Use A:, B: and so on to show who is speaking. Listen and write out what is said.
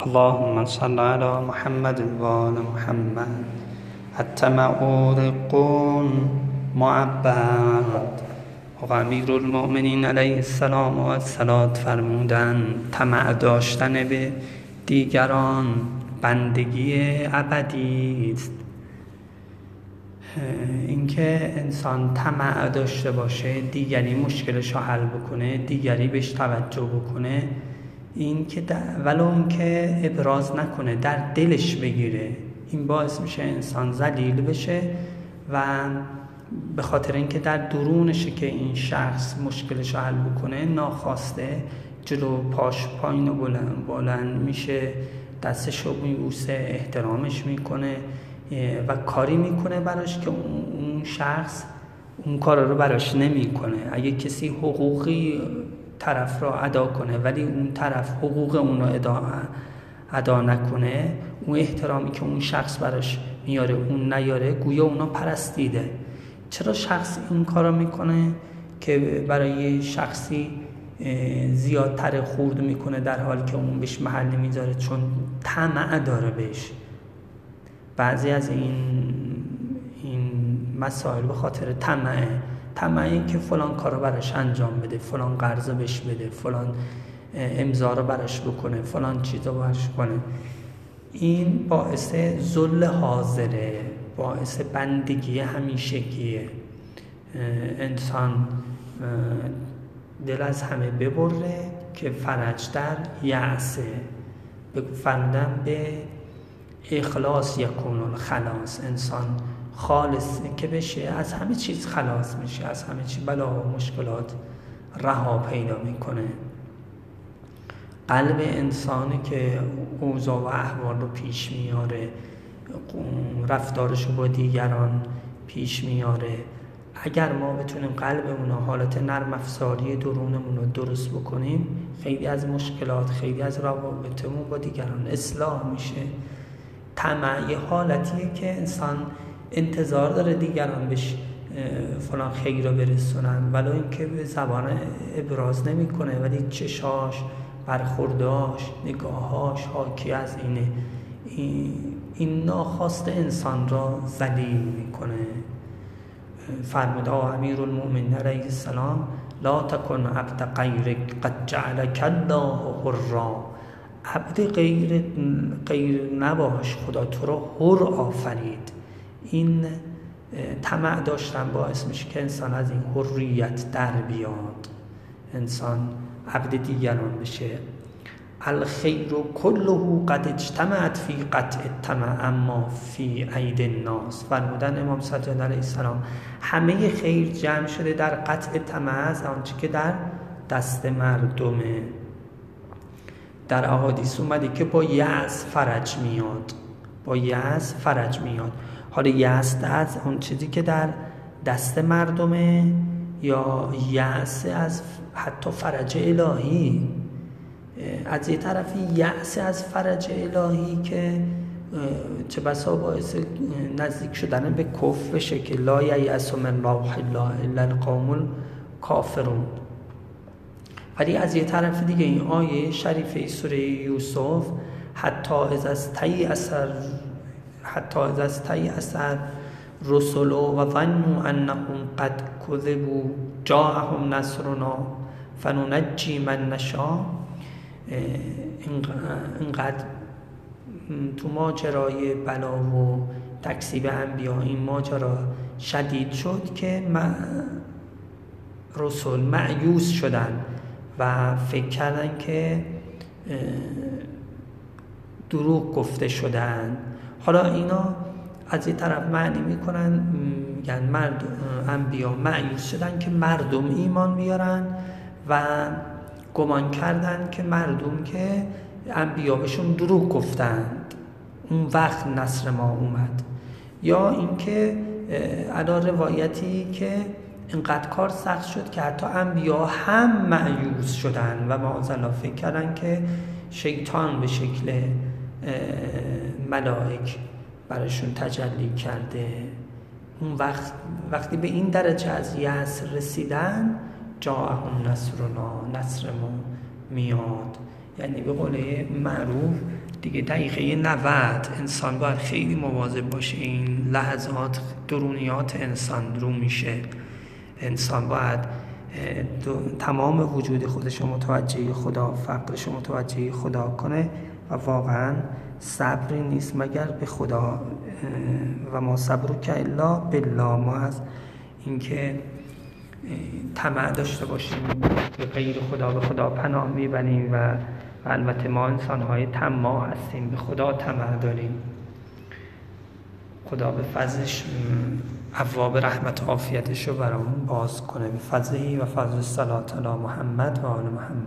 A: اللهم صل على محمد و آل محمد. الطمع رق معبد. و امیر المؤمنین علیه السلام و السلام فرمودن طمع داشتن به دیگران بندگی ابدی است. اینکه انسان طمع داشته باشه دیگری مشکلش رو حل بکنه دیگری بهش توجه بکنه این که ولو که ابراز نکنه در دلش بگیره این باعث میشه انسان ذلیل بشه و به خاطر اینکه در درونشه که این شخص مشکلش حل بکنه ناخواسته جلو پاش پایین و بلند, بلند میشه دستش رو میبوسه احترامش می‌کنه و کاری می‌کنه براش که اون شخص اون کار رو براش نمی‌کنه. اگه کسی حقوقی طرف را ادا کنه ولی اون طرف حقوق اون رو ادا, ادا نکنه اون احترامی که اون شخص براش میاره اون نیاره گویا اونا پرستیده. چرا شخص این کار رو می‌کنه که برای شخصی زیادتر خورد می‌کنه در حالی که اون بهش محل نمی‌ذاره؟ چون طمع داره بهش. بعضی از این این مسائل به خاطر طمعه. طمعه که فلان کارو براش انجام بده فلان قرض بهش بده فلان امضا رو براش بکنه فلان چیز رو براش کنه. این باعث ذل حاضره باعث بندگی همیشگیه. انسان دل از همه ببره که فرج در یعصه فرمودن به اخلاص یکون الخلاص. انسان خالص که بشه از همه چیز خلاص میشه از همه چیز بلا و مشکلات رها پیدا می‌کنه. قلب انسانی که اوضاع و احوال رو پیش میاره رفتارش رو با دیگران پیش میاره. اگر ما بتونیم قلبمون و حالت نرم افزاری درونمون رو درست بکنیم خیلی از مشکلات خیلی از روابطمون با دیگران اصلاح میشه. طمع یه حالتیه که انسان انتظار داره دیگران بهش فلان خیر رو برسونن. ولو اینکه به زبان ابراز نمی‌کنه ولی چشاش برخورداش نگاهاش حاکی از اینه. این ناخواست انسان را ذلیل می‌کنه. فرمود امیر المؤمن علیه السلام لا تکن عبد غیرک قد جعلک الله حرا. عبد غیر غیر نباش خدا تو رو حر آفرید. این طمع داشتن باعث میشه که انسان از این حریت در بیاد. انسان عبد دیگران بشه. الخیر کله قد اجتمعت فی قطع الطمع اما فی عید الناس. فرمودن امام سجاد علیه السلام همه خیر جمع شده در قطع طمع از آنچه که در دست مردمه. در احادیث اومده که با یأس فرج میاد. با یأس فرج میاد. حالا یأس از اون چیزی که در دست مردمه یا یأس از حتی فرج الهی. از یه طرفی یأس از فرج الهی که چه بسا باعث نزدیک شدن به کف بشه که لا یأس من روح الله الا القوم کافرون ولی از یه طرف دیگه این آیه شریفه سوره یوسف حتی از از تی اثر حتی از تی اثر رسولو و ظنوا انهم قد کذبوا جاءهم نصرنا فننجی من نشا اینقدر تو ماجرای بلا و تکسیب انبیا این ماجرا شدید شد که رسول معیوز شدن و فکر کردن که دروغ گفته شدن. حالا اینا از این طرف معنی می‌کنن میگن مرد انبیا معیوز شدن که مردم ایمان بیارن و گمان کردن که مردم که انبیا بهشون دروغ گفتند. اون وقت نصر ما اومد. یا اینکه علا روایتی که اینقدر کار سخت شد که حتی انبیا هم معیوز شدن و معاذالله فکر کردن که شیطان به شکل ملائک براشون تجلی کرده. اون وقت وقتی به این درجه از یأس رسیدن جاءهم نصرنا نصر ما میاد. یعنی به قول معروف دیگه دقیقه 90 انسان باید خیلی مواظب باشه این لحظات درونیات انسان رو میشه. انسان باید تمام وجود خودش رو متوجه خدا فقرش رو متوجه خدا کنه. و واقعا صبری نیست مگر به خدا و ما صبر که الا بالله. ما از اینکه طمع داشته باشیم به غیر خدا به خدا پناه می‌بریم و البته ما انسان های طماع هستیم به خدا طمع داریم. خدا به فضلش ابواب رحمت و عافیتش رو برامون باز کنه. به فضلی و فضل صلات علی محمد و آل محمد.